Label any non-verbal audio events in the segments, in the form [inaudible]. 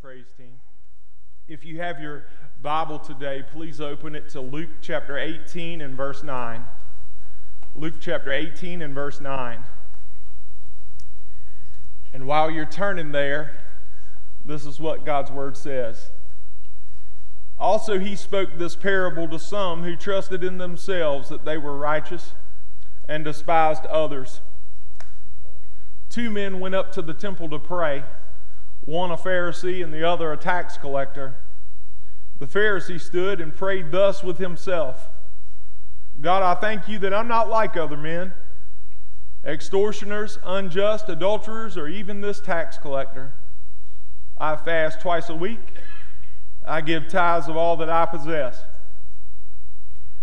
praise team. If you have your Bible today, please open it to Luke chapter 18 and verse 9. Luke chapter 18 and verse 9. And while you're turning there, this is what God's word says. Also, he spoke this parable to some who trusted in themselves that they were righteous and despised others. Two men went up to the temple to pray one a Pharisee and the other a tax collector. The Pharisee stood and prayed thus with himself God, I thank you that I'm not like other men, extortioners, unjust, adulterers, or even this tax collector. I fast twice a week. I give tithes of all that I possess.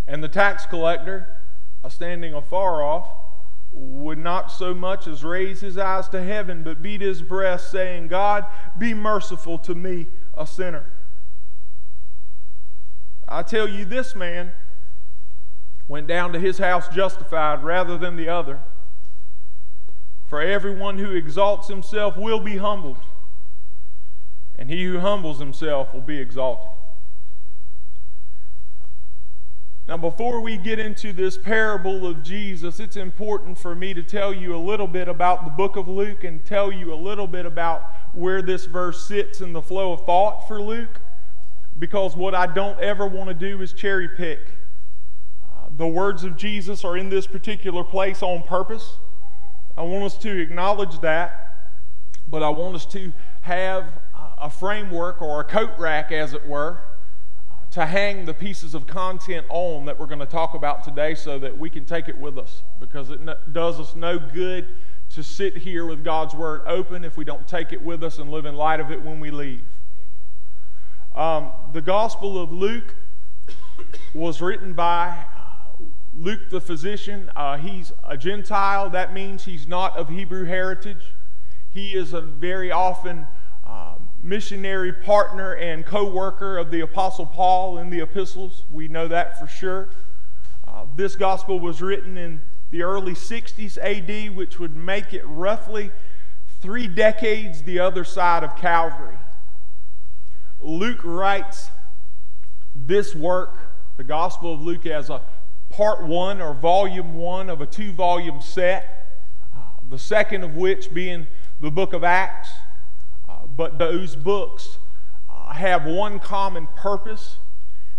And the tax collector, standing afar off, would not so much as raise his eyes to heaven, but beat his breast, saying, God, be merciful to me, a sinner. I tell you, this man went down to his house justified rather than the other. For everyone who exalts himself will be humbled, and he who humbles himself will be exalted. Now, before we get into this parable of Jesus, it's important for me to tell you a little bit about the book of Luke and tell you a little bit about where this verse sits in the flow of thought for Luke, because what I don't ever want to do is cherry pick. Uh, the words of Jesus are in this particular place on purpose. I want us to acknowledge that, but I want us to have a framework or a coat rack, as it were to hang the pieces of content on that we're going to talk about today so that we can take it with us because it does us no good to sit here with God's Word open if we don't take it with us and live in light of it when we leave. Um, the Gospel of Luke was written by uh, Luke the physician. Uh, he's a Gentile. That means he's not of Hebrew heritage. He is a very often missionary partner and co worker of the Apostle Paul in the epistles. We know that for sure. Uh, this gospel was written in the early 60s AD, which would make it roughly three decades the other side of Calvary. Luke writes this work, the Gospel of Luke, as a part one or volume one of a two volume set, uh, the second of which being the book of Acts but those books have one common purpose,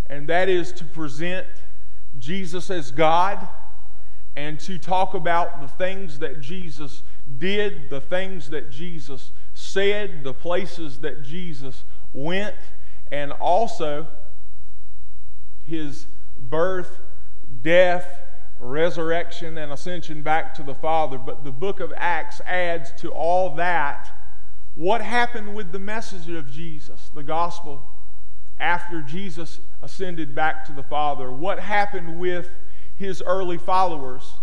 and that is to present Jesus as God and to talk about the things that Jesus did, the things that Jesus said, the places that Jesus went, and also his birth, death, resurrection, and ascension back to the Father. But the book of Acts adds to all that what happened with the message of Jesus, the gospel, after Jesus ascended back to the Father? What happened with his early followers,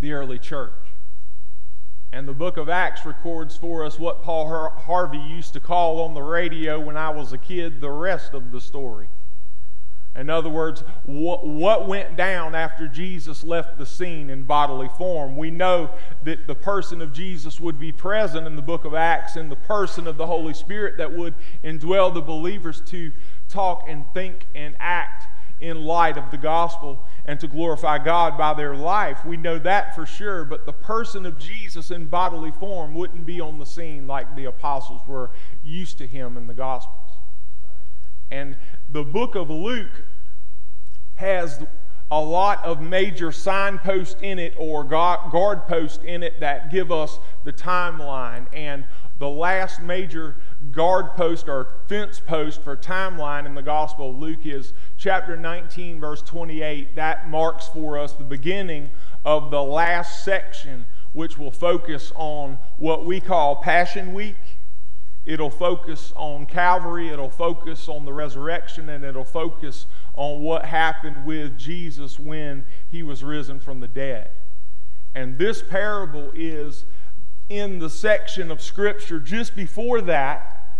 the early church? And the book of Acts records for us what Paul Harvey used to call on the radio when I was a kid the rest of the story. In other words, what, what went down after Jesus left the scene in bodily form? We know that the person of Jesus would be present in the book of Acts in the person of the Holy Spirit that would indwell the believers to talk and think and act in light of the gospel and to glorify God by their life. We know that for sure, but the person of Jesus in bodily form wouldn't be on the scene like the apostles were used to him in the Gospels. And the book of Luke has a lot of major signposts in it or guard posts in it that give us the timeline. And the last major guard post or fence post for timeline in the Gospel of Luke is chapter 19, verse 28. That marks for us the beginning of the last section, which will focus on what we call Passion Week It'll focus on Calvary, it'll focus on the resurrection, and it'll focus on what happened with Jesus when he was risen from the dead. And this parable is in the section of Scripture just before that,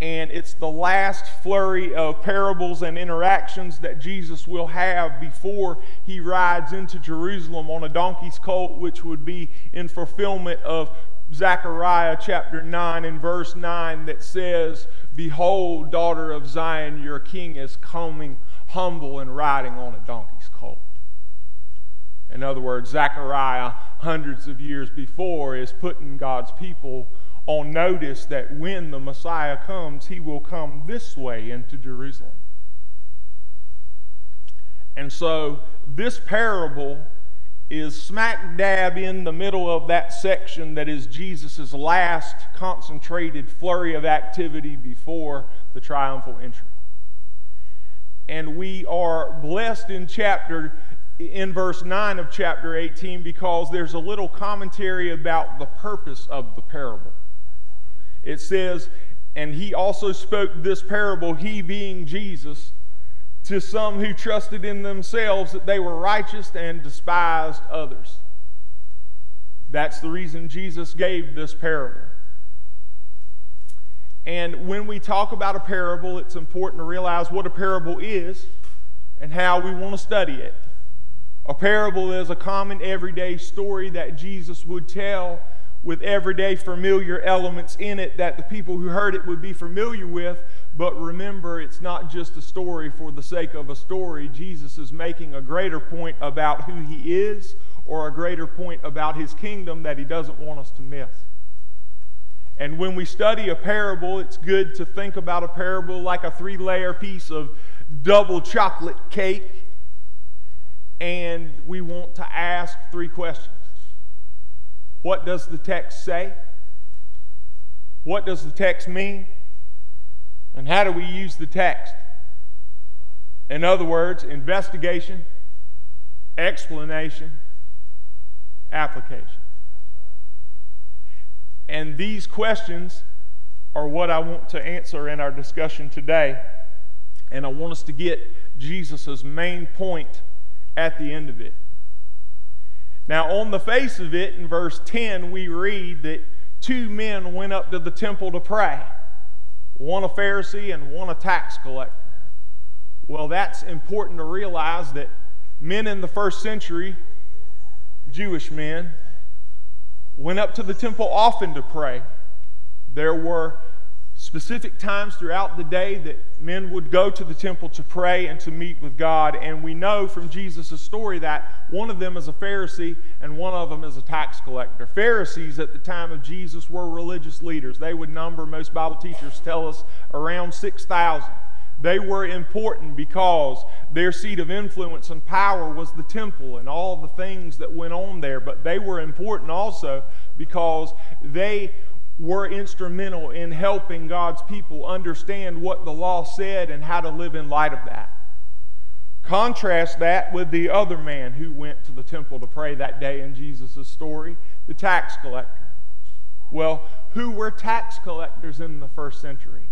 and it's the last flurry of parables and interactions that Jesus will have before he rides into Jerusalem on a donkey's colt, which would be in fulfillment of Zechariah chapter 9 and verse 9 that says, Behold, daughter of Zion, your king is coming humble and riding on a donkey's colt. In other words, Zechariah, hundreds of years before, is putting God's people on notice that when the Messiah comes, he will come this way into Jerusalem. And so, this parable is smack dab in the middle of that section that is Jesus' last concentrated flurry of activity before the triumphal entry. And we are blessed in chapter in verse 9 of chapter 18 because there's a little commentary about the purpose of the parable. It says, And he also spoke this parable, he being Jesus, to some who trusted in themselves that they were righteous and despised others. That's the reason Jesus gave this parable. And when we talk about a parable, it's important to realize what a parable is and how we want to study it. A parable is a common everyday story that Jesus would tell with everyday familiar elements in it that the people who heard it would be familiar with. But remember, it's not just a story for the sake of a story. Jesus is making a greater point about who he is or a greater point about his kingdom that he doesn't want us to miss. And when we study a parable, it's good to think about a parable like a three layer piece of double chocolate cake. And we want to ask three questions what does the text say? What does the text mean? And how do we use the text? In other words, investigation, explanation, application. And these questions are what I want to answer in our discussion today. And I want us to get Jesus' main point at the end of it. Now, on the face of it, in verse 10, we read that two men went up to the temple to pray one a Pharisee and one a tax collector. Well, that's important to realize that men in the first century, Jewish men, went up to the temple often to pray. There were specific times throughout the day that men would go to the temple to pray and to meet with God. And we know from Jesus' story that one of them is a Pharisee and one of them is a tax collector. Pharisees at the time of Jesus were religious leaders. They would number, most Bible teachers tell us, around 6,000. They were important because their seat of influence and power was the temple and all the things that went on there. But they were important also because they were instrumental in helping God's people understand what the law said and how to live in light of that. Contrast that with the other man who went to the temple to pray that day in Jesus' story, the tax collector. Well, who were tax collectors in the first century?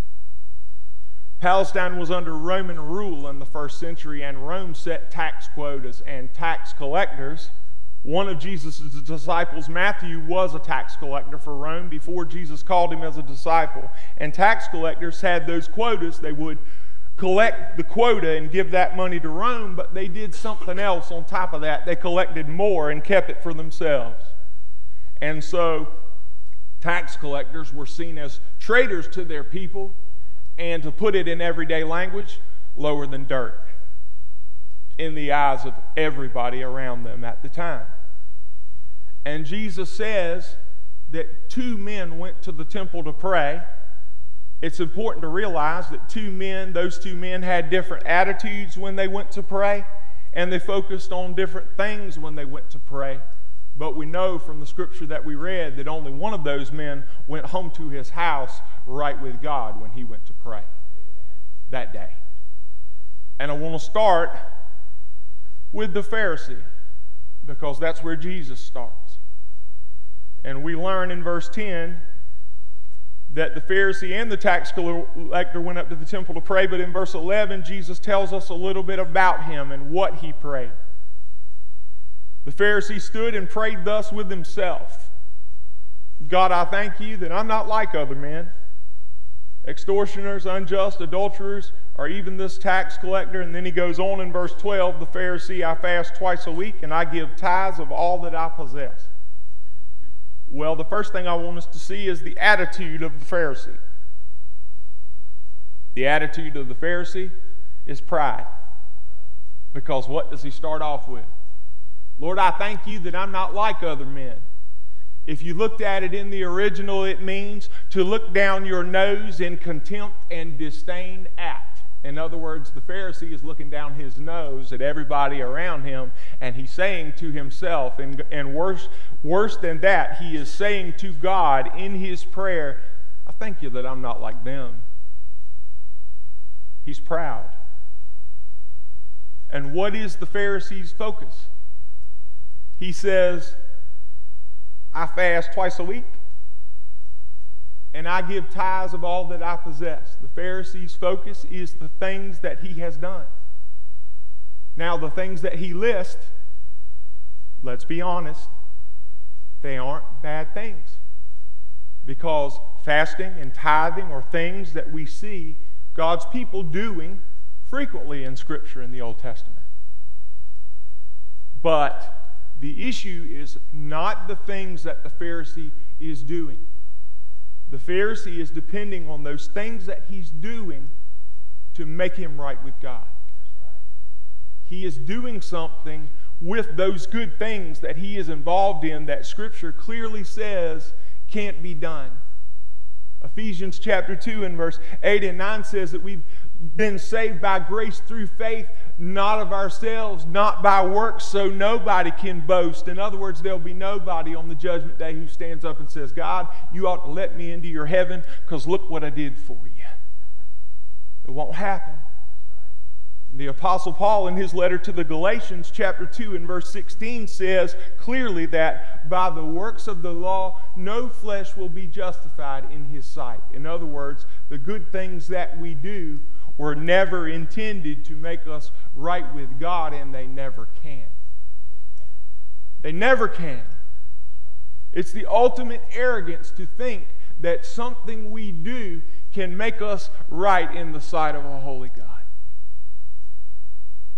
Palestine was under Roman rule in the first century, and Rome set tax quotas, and tax collectors one of Jesus' disciples, Matthew, was a tax collector for Rome before Jesus called him as a disciple. And tax collectors had those quotas. They would collect the quota and give that money to Rome, but they did something else on top of that. They collected more and kept it for themselves. And so, tax collectors were seen as traitors to their people, and to put it in everyday language, lower than dirt in the eyes of everybody around them at the time. And Jesus says that two men went to the temple to pray. It's important to realize that two men, those two men had different attitudes when they went to pray, and they focused on different things when they went to pray. But we know from the scripture that we read that only one of those men went home to his house right with God when he went to pray that day. And I want to start with the Pharisee because that's where Jesus starts. And we learn in verse 10 that the Pharisee and the tax collector went up to the temple to pray, but in verse 11, Jesus tells us a little bit about him and what he prayed. The Pharisee stood and prayed thus with himself God, I thank you that I'm not like other men extortioners, unjust, adulterers, or even this tax collector. And then he goes on in verse 12 the Pharisee, I fast twice a week and I give tithes of all that I possess. Well, the first thing I want us to see is the attitude of the Pharisee. The attitude of the Pharisee is pride. Because what does he start off with? Lord, I thank you that I'm not like other men. If you looked at it in the original, it means to look down your nose in contempt and disdain at. In other words, the Pharisee is looking down his nose at everybody around him, and he's saying to himself, and, and worse, worse than that, he is saying to God in his prayer, I thank you that I'm not like them. He's proud. And what is the Pharisee's focus? He says, I fast twice a week and I give tithes of all that I possess. The Pharisee's focus is the things that he has done. Now, the things that he lists, let's be honest, they aren't bad things. Because fasting and tithing are things that we see God's people doing frequently in Scripture in the Old Testament. But the issue is not the things that the Pharisee is doing. The Pharisee is depending on those things that he's doing to make him right with God. He is doing something with those good things that he is involved in that Scripture clearly says can't be done. Ephesians chapter 2 and verse 8 and 9 says that we've been saved by grace through faith, not of ourselves, not by works, so nobody can boast. In other words, there'll be nobody on the judgment day who stands up and says, God, you ought to let me into your heaven because look what I did for you. It won't happen. The Apostle Paul, in his letter to the Galatians, chapter 2 and verse 16, says clearly that by the works of the law, no flesh will be justified in his sight. In other words, the good things that we do were never intended to make us right with God, and they never can. They never can. It's the ultimate arrogance to think that something we do can make us right in the sight of a holy God.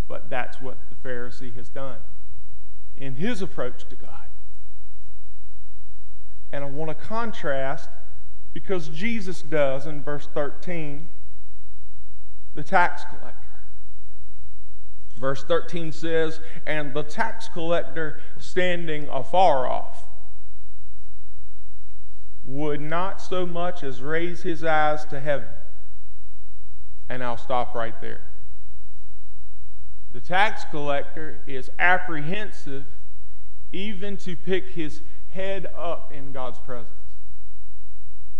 But that's what the Pharisee has done in his approach to God. And I want to contrast because Jesus does in verse 13 the tax collector. Verse 13 says, And the tax collector standing afar off would not so much as raise his eyes to heaven. And I'll stop right there. The tax collector is apprehensive even to pick his head up in God's presence.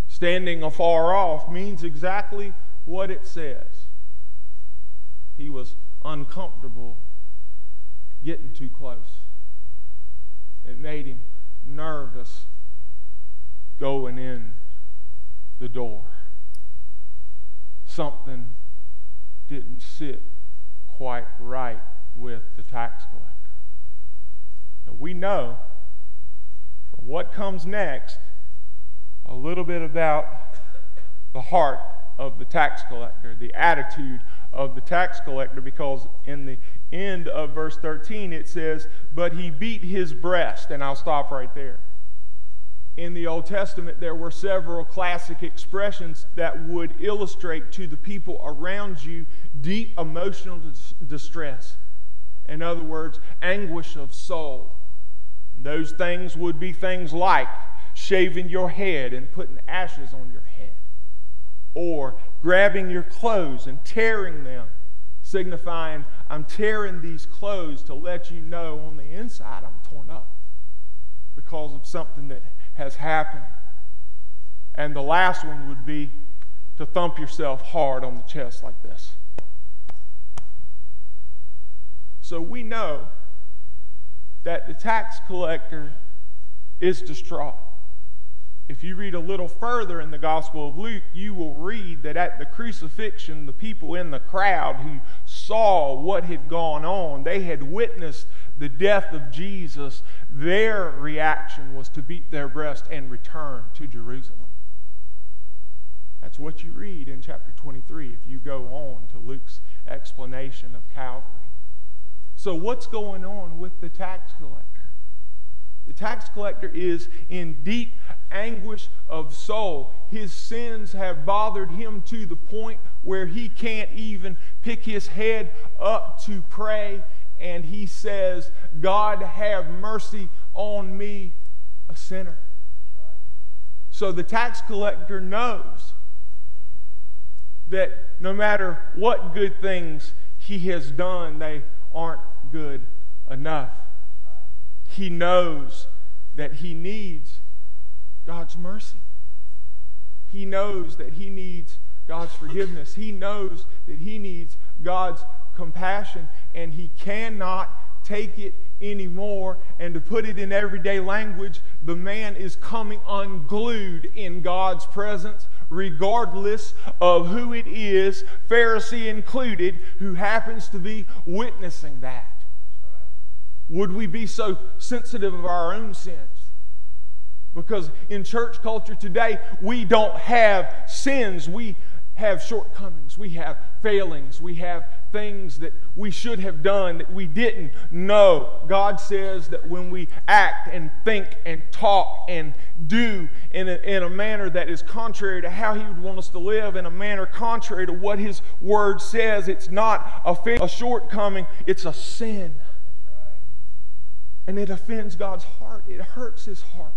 Standing afar off means exactly what it says. He was uncomfortable getting too close. It made him nervous going in the door. Something didn't sit quite right with the tax collector. And we know from what comes next a little bit about the heart of the tax collector, the attitude of the tax collector, because in the end of verse 13 it says, But he beat his breast. And I'll stop right there in the Old Testament, there were several classic expressions that would illustrate to the people around you deep emotional dis- distress. In other words, anguish of soul. Those things would be things like shaving your head and putting ashes on your head, or grabbing your clothes and tearing them, signifying, I'm tearing these clothes to let you know on the inside I'm torn up because of something that has happened. And the last one would be to thump yourself hard on the chest like this. So we know that the tax collector is distraught. If you read a little further in the Gospel of Luke, you will read that at the crucifixion, the people in the crowd who saw what had gone on, they had witnessed the death of Jesus, their reaction was to beat their breast and return to Jerusalem. That's what you read in chapter 23 if you go on to Luke's explanation of Calvary. So, what's going on with the tax collector? The tax collector is in deep anguish of soul. His sins have bothered him to the point where he can't even pick his head up to pray. And he says, God, have mercy on me, a sinner. So the tax collector knows that no matter what good things he has done, they aren't good enough. He knows that he needs God's mercy. He knows that he needs God's forgiveness. He knows that he needs God's compassion, and he cannot take it anymore. And to put it in everyday language, the man is coming unglued in God's presence, regardless of who it is, Pharisee included, who happens to be witnessing that. Would we be so sensitive of our own sins? Because in church culture today, we don't have sins. We have shortcomings. We have failings. We have things that we should have done that we didn't know. God says that when we act and think and talk and do in a, in a manner that is contrary to how He would want us to live, in a manner contrary to what His Word says, it's not a, a shortcoming, it's a sin. And it offends God's heart, it hurts His heart.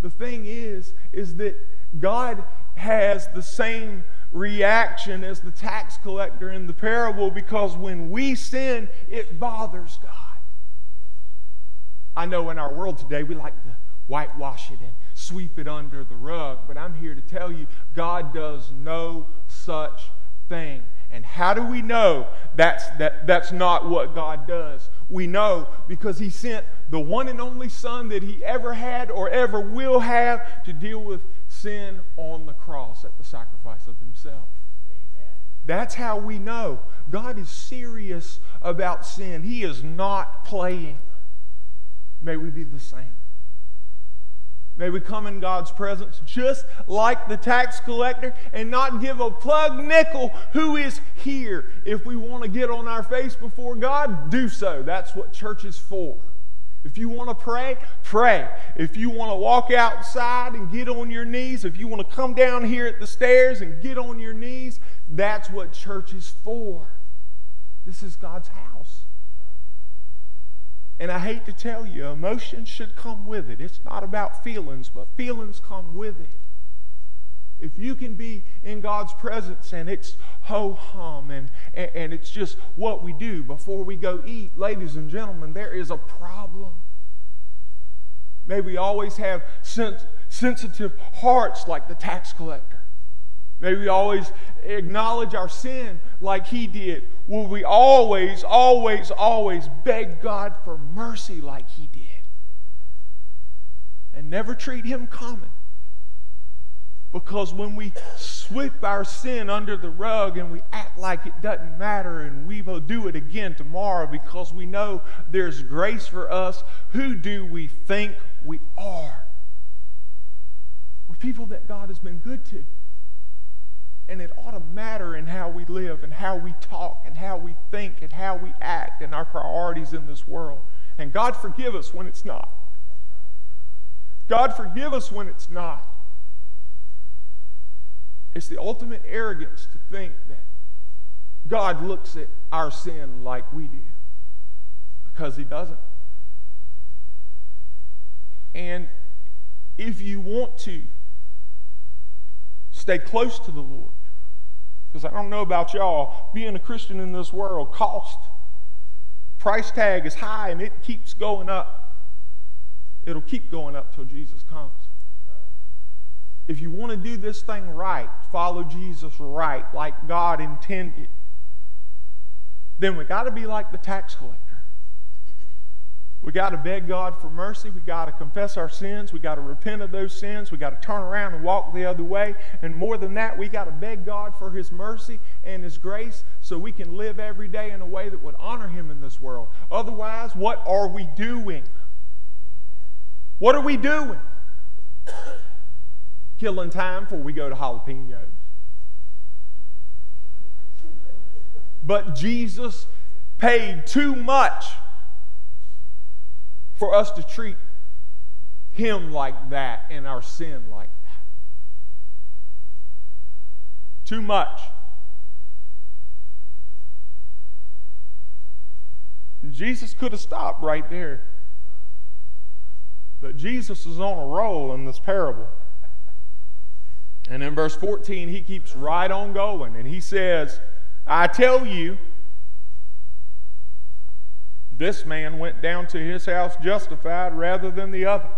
The thing is, is that God has the same reaction as the tax collector in the parable because when we sin, it bothers God. I know in our world today we like to whitewash it and sweep it under the rug, but I'm here to tell you God does no such thing. And how do we know that's, that, that's not what God does? We know because He sent the one and only Son that He ever had or ever will have to deal with sin on the cross at the sacrifice of Himself. Amen. That's how we know God is serious about sin. He is not playing. May we be the same. May we come in God's presence just like the tax collector and not give a plug nickel who is here. If we want to get on our face before God, do so. That's what church is for. If you want to pray, pray. If you want to walk outside and get on your knees, if you want to come down here at the stairs and get on your knees, that's what church is for. This is God's house. And I hate to tell you, emotions should come with it. It's not about feelings, but feelings come with it. If you can be in God's presence and it's ho hum and, and, and, it's just what we do before we go eat, ladies and gentlemen, there is a problem. May we always have sens- sensitive hearts like the tax collector. May we always acknowledge our sin like he did. Will we always, always, always beg God for mercy like he did? And never treat him common. Because when we sweep our sin under the rug and we act like it doesn't matter and we will do it again tomorrow because we know there's grace for us, who do we think we are? We're people that God has been good to. And it ought to matter in how we live and how we talk and how we think and how we act and our priorities in this world. And God forgive us when it's not. God forgive us when it's not. It's the ultimate arrogance to think that God looks at our sin like we do because He doesn't. And if you want to stay close to the Lord, because I don't know about y'all, being a Christian in this world cost. Price tag is high and it keeps going up. It'll keep going up till Jesus comes. If you want to do this thing right, follow Jesus right, like God intended, then we got to be like the tax collector. We got to beg God for mercy. We got to confess our sins. We got to repent of those sins. We got to turn around and walk the other way. And more than that, we got to beg God for His mercy and His grace so we can live every day in a way that would honor Him in this world. Otherwise, what are we doing? What are we doing? Killing time before we go to jalapenos. But Jesus paid too much for us to treat Him like that and our sin like that. Too much. Jesus could have stopped right there. But Jesus is on a roll in this parable. And in verse 14, he keeps right on going. And he says, I tell you, this man went down to his house justified rather than the other.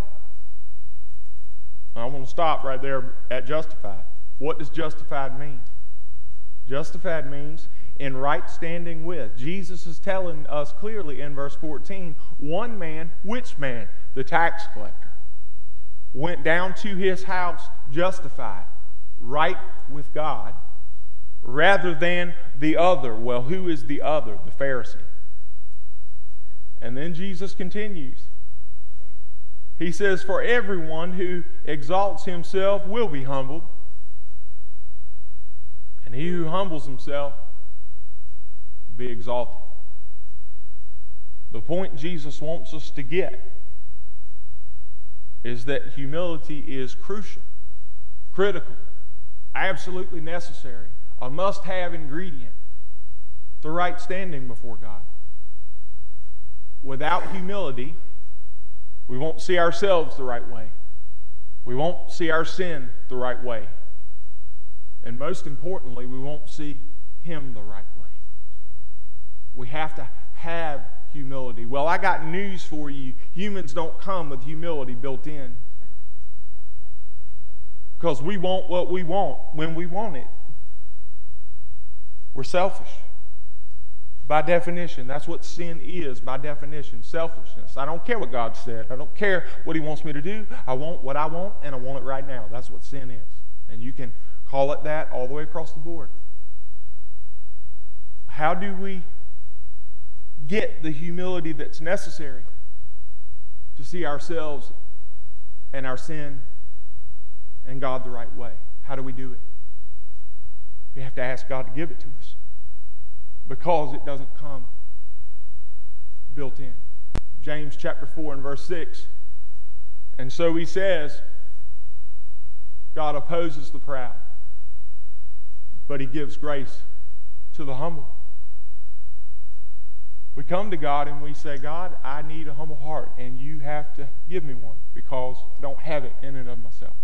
I want to stop right there at justified. What does justified mean? Justified means in right standing with. Jesus is telling us clearly in verse 14 one man, which man? The tax collector, went down to his house justified, right with God, rather than the other. Well, who is the other? The Pharisee. And then Jesus continues. He says, For everyone who exalts himself will be humbled, and he who humbles himself will be exalted. The point Jesus wants us to get is that humility is crucial, critical, absolutely necessary, a must have ingredient to right standing before God. Without humility, we won't see ourselves the right way. We won't see our sin the right way. And most importantly, we won't see Him the right way. We have to have humility. Well, I got news for you. Humans don't come with humility built in. Because we want what we want when we want it. We're selfish. By definition, that's what sin is, by definition selfishness. I don't care what God said. I don't care what He wants me to do. I want what I want, and I want it right now. That's what sin is. And you can call it that all the way across the board. How do we get the humility that's necessary to see ourselves and our sin and God the right way? How do we do it? We have to ask God to give it to us because it doesn't come built in. James chapter 4 and verse 6. And so he says, God opposes the proud, but he gives grace to the humble. We come to God and we say, God, I need a humble heart, and you have to give me one because I don't have it in and of myself.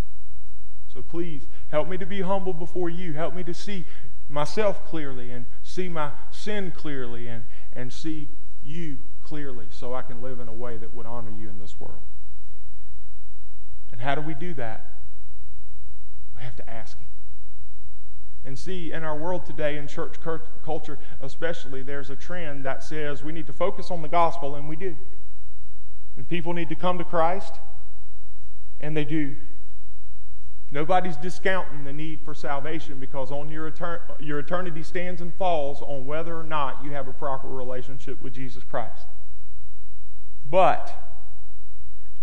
So please help me to be humble before you. Help me to see myself clearly and see my sin clearly and, and see you clearly so I can live in a way that would honor you in this world. And how do we do that? We have to ask Him. And see, in our world today, in church culture especially, there's a trend that says we need to focus on the gospel, and we do. And people need to come to Christ, and they do. Nobody's discounting the need for salvation because on your, etern- your eternity stands and falls on whether or not you have a proper relationship with Jesus Christ. But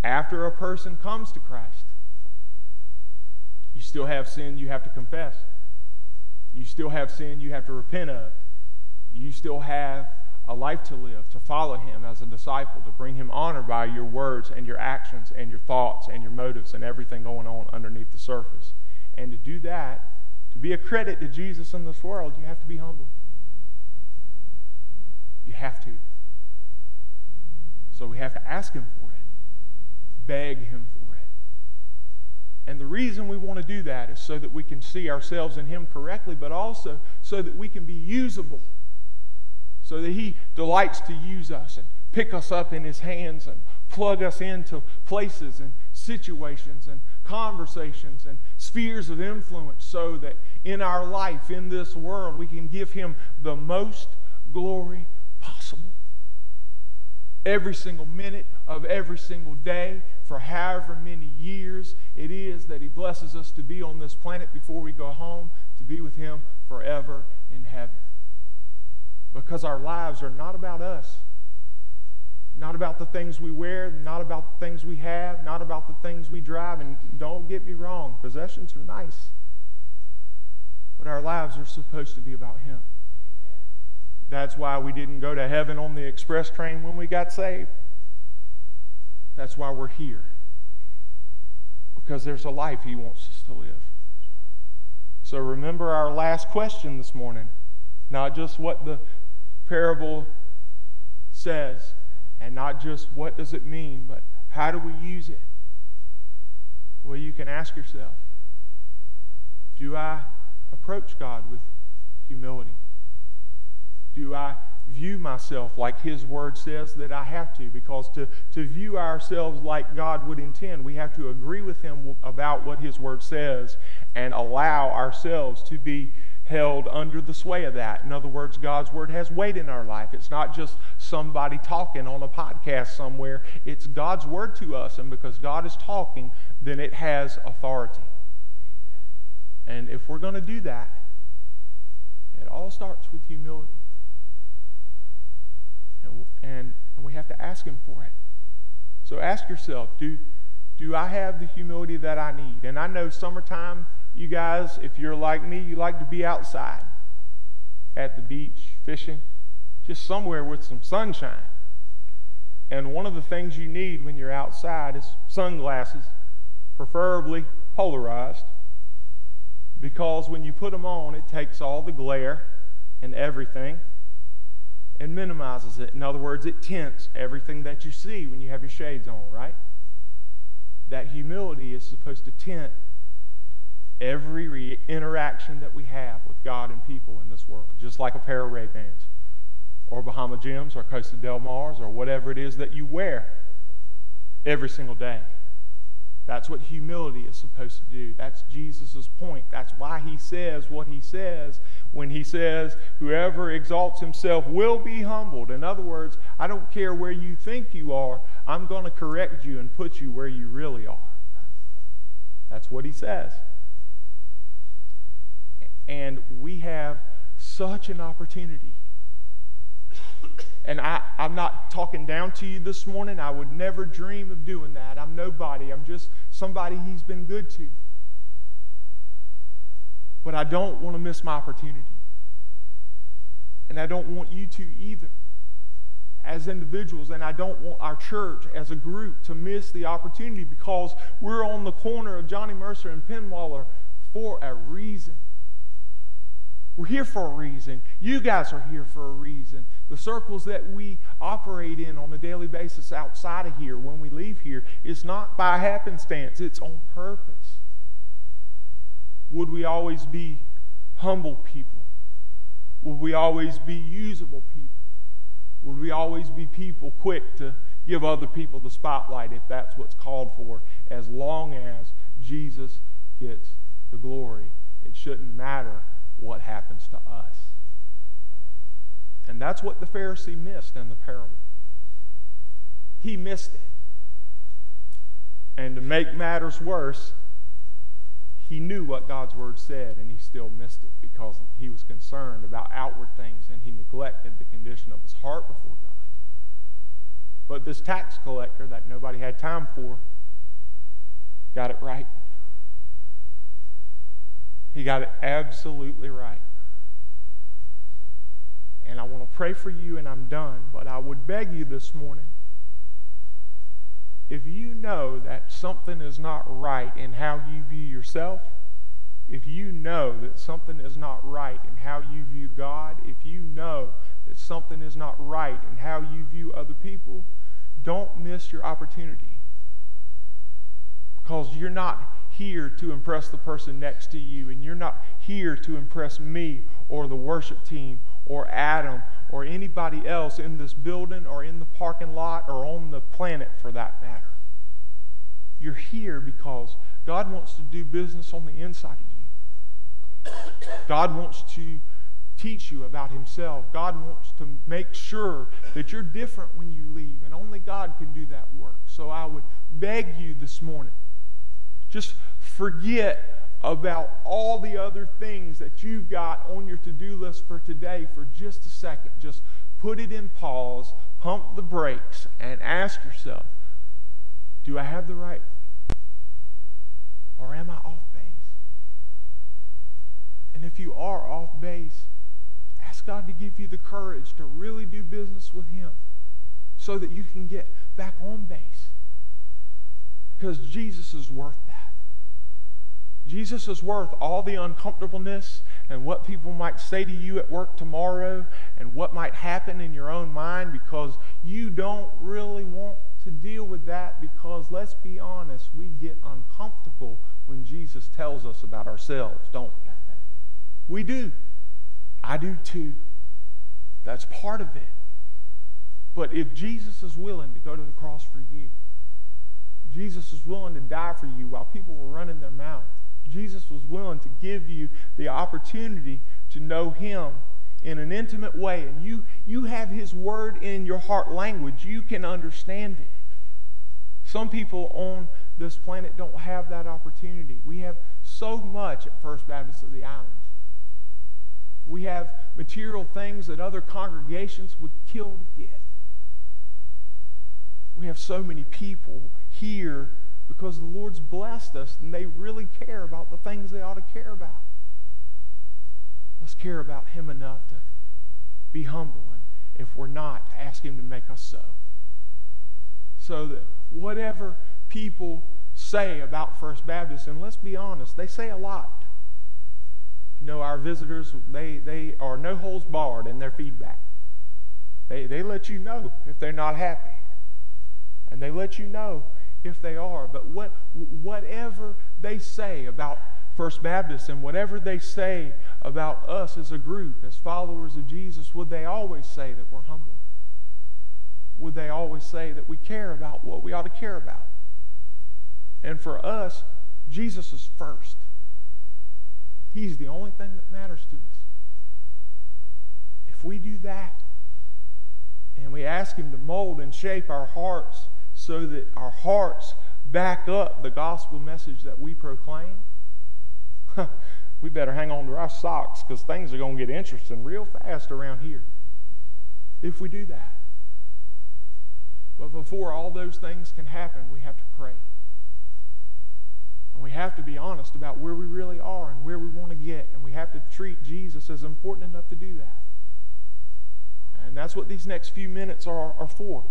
after a person comes to Christ, you still have sin you have to confess. You still have sin you have to repent of. You still have a life to live, to follow him as a disciple, to bring him honor by your words and your actions and your thoughts and your motives and everything going on underneath the surface. And to do that, to be a credit to Jesus in this world, you have to be humble. You have to. So we have to ask him for it, beg him for it. And the reason we want to do that is so that we can see ourselves in him correctly, but also so that we can be usable so that He delights to use us and pick us up in His hands and plug us into places and situations and conversations and spheres of influence so that in our life, in this world, we can give Him the most glory possible. Every single minute of every single day, for however many years it is that He blesses us to be on this planet before we go home, to be with Him forever in heaven because our lives are not about us. Not about the things we wear, not about the things we have, not about the things we drive. And don't get me wrong, possessions are nice. But our lives are supposed to be about Him. That's why we didn't go to heaven on the express train when we got saved. That's why we're here. Because there's a life He wants us to live. So remember our last question this morning. Not just what the parable says, and not just what does it mean, but how do we use it? Well, you can ask yourself Do I approach God with humility? Do I view myself like His Word says that I have to? Because to, to view ourselves like God would intend, we have to agree with Him about what His Word says and allow ourselves to be held under the sway of that. In other words, God's Word has weight in our life. It's not just somebody talking on a podcast somewhere, it's God's Word to us. And because God is talking, then it has authority. And if we're going to do that, it all starts with humility. And, and, and we have to ask Him for it. So ask yourself do, do I have the humility that I need? And I know summertime, you guys, if you're like me, you like to be outside at the beach, fishing, just somewhere with some sunshine. And one of the things you need when you're outside is sunglasses, preferably polarized, because when you put them on, it takes all the glare and everything and minimizes it. In other words, it tints everything that you see when you have your shades on, right? That humility is supposed to tint every re- interaction that we have with God and people in this world, just like a pair of Ray-Bans or Bahama Jims or Costa Del Mars or whatever it is that you wear every single day. That's what humility is supposed to do. That's Jesus' point. That's why he says what he says when he says, Whoever exalts himself will be humbled. In other words, I don't care where you think you are, I'm going to correct you and put you where you really are. That's what he says. And we have such an opportunity and I, I'm not talking down to you this morning. I would never dream of doing that. I'm nobody. I'm just somebody he's been good to. But I don't want to miss my opportunity. And I don't want you to either as individuals. And I don't want our church as a group to miss the opportunity because we're on the corner of Johnny Mercer and Penn Waller for a reason. We're here for a reason. You guys are here for a reason. The circles that we operate in on a daily basis outside of here, when we leave here, is not by happenstance, it's on purpose. Would we always be humble people? Would we always be usable people? Would we always be people quick to give other people the spotlight if that's what's called for, as long as Jesus gets the glory? It shouldn't matter what happens to us. And that's what the Pharisee missed in the parable. He missed it. And to make matters worse, he knew what God's word said and he still missed it because he was concerned about outward things and he neglected the condition of his heart before God. But this tax collector that nobody had time for got it right. He got it absolutely right. And I want to pray for you, and I'm done. But I would beg you this morning if you know that something is not right in how you view yourself, if you know that something is not right in how you view God, if you know that something is not right in how you view other people, don't miss your opportunity. Because you're not here to impress the person next to you, and you're not here to impress me or the worship team or Adam or anybody else in this building or in the parking lot or on the planet for that matter. You're here because God wants to do business on the inside of you. God wants to teach you about Himself. God wants to make sure that you're different when you leave, and only God can do that work. So I would beg you this morning just forget about all the other things that you've got on your to do list for today for just a second. Just put it in pause, pump the brakes, and ask yourself do I have the right? Or am I off base? And if you are off base, ask God to give you the courage to really do business with Him so that you can get back on base because Jesus is worth that. Jesus is worth all the uncomfortableness and what people might say to you at work tomorrow and what might happen in your own mind because you don't really want to deal with that because let's be honest, we get uncomfortable when Jesus tells us about ourselves, don't we? We do. I do too. That's part of it. But if Jesus is willing to go to the cross for you, Jesus is willing to die for you while people were running their mouth. Jesus was willing to give you the opportunity to know Him in an intimate way, and you, you have His Word in your heart language. You can understand it. Some people on this planet don't have that opportunity. We have so much at First Baptist of the Islands. We have material things that other congregations would kill to get. We have so many people here because the Lord's blessed us and they really care about the things they ought to care about. Let's care about Him enough to be humble, and if we're not, ask Him to make us so. So that whatever people say about First Baptist, and let's be honest, they say a lot. You know, our visitors, they, they are no holes barred in their feedback. They, they let you know if they're not happy. And they let you know if they are. But what, whatever they say about First Baptist and whatever they say about us as a group, as followers of Jesus, would they always say that we're humble? Would they always say that we care about what we ought to care about? And for us, Jesus is first. He's the only thing that matters to us. If we do that, and we ask Him to mold and shape our hearts so that our hearts back up the gospel message that we proclaim, [laughs] we better hang on to our socks because things are going to get interesting real fast around here if we do that. But before all those things can happen, we have to pray. And we have to be honest about where we really are and where we want to get. And we have to treat Jesus as important enough to do that. And that's what these next few minutes are, are for.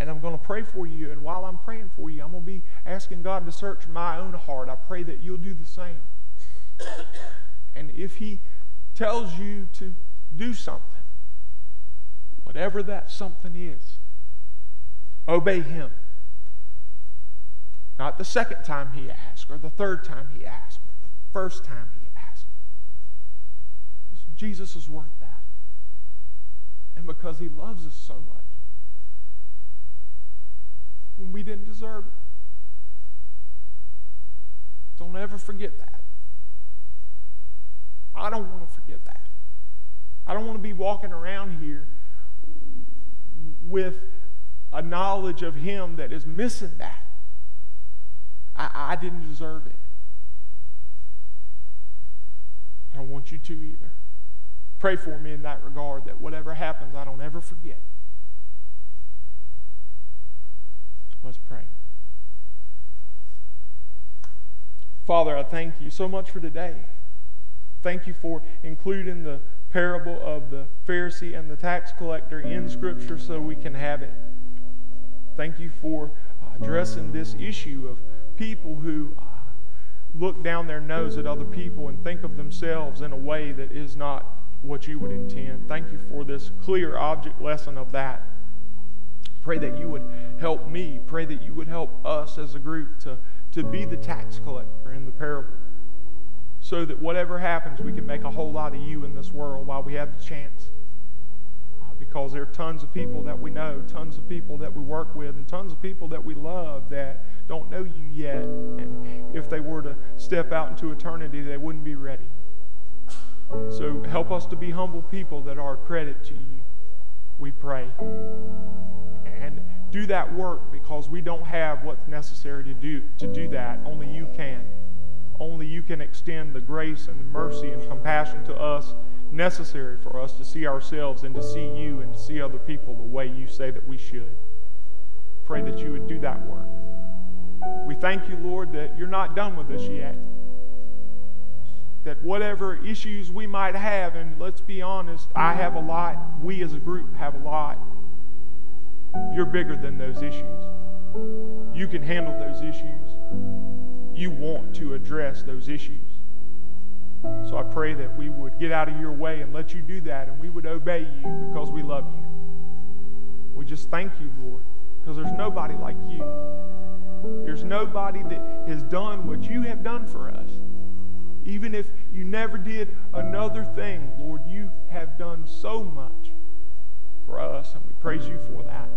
And I'm going to pray for you. And while I'm praying for you, I'm going to be asking God to search my own heart. I pray that you'll do the same. And if He tells you to do something, whatever that something is, obey Him. Not the second time He asks or the third time He asks, but the first time He asks. Jesus is worth that. And because He loves us so much when we didn't deserve it. Don't ever forget that. I don't want to forget that. I don't want to be walking around here with a knowledge of Him that is missing that. I, I didn't deserve it. I don't want you to either. Pray for me in that regard that whatever happens, I don't ever forget. Let's pray. Father, I thank you so much for today. Thank you for including the parable of the Pharisee and the tax collector in Scripture so we can have it. Thank you for uh, addressing this issue of people who uh, look down their nose at other people and think of themselves in a way that is not what you would intend. Thank you for this clear object lesson of that. Pray that you would help me. Pray that you would help us as a group to, to be the tax collector in the parable. So that whatever happens, we can make a whole lot of you in this world while we have the chance. Uh, because there are tons of people that we know, tons of people that we work with, and tons of people that we love that don't know you yet. And if they were to step out into eternity, they wouldn't be ready. So help us to be humble people that are a credit to you. We pray and do that work because we don't have what's necessary to do to do that. Only you can. Only you can extend the grace and the mercy and compassion to us necessary for us to see ourselves and to see you and to see other people the way you say that we should. Pray that you would do that work. We thank you, Lord, that you're not done with us yet. That whatever issues we might have, and let's be honest, I have a lot, we as a group have a lot you're bigger than those issues. You can handle those issues. You want to address those issues. So I pray that we would get out of your way and let you do that, and we would obey you because we love you. We just thank you, Lord, because there's nobody like you. There's nobody that has done what you have done for us. Even if you never did another thing, Lord, you have done so much for us, and we praise you for that.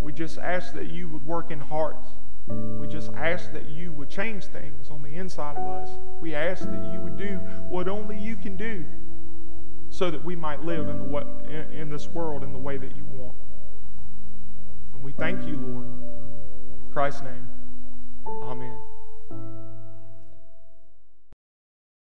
We just ask that you would work in hearts. We just ask that you would change things on the inside of us. We ask that you would do what only you can do so that we might live in, the in this world in the way that you want. And we thank you, Lord. In Christ's name, amen.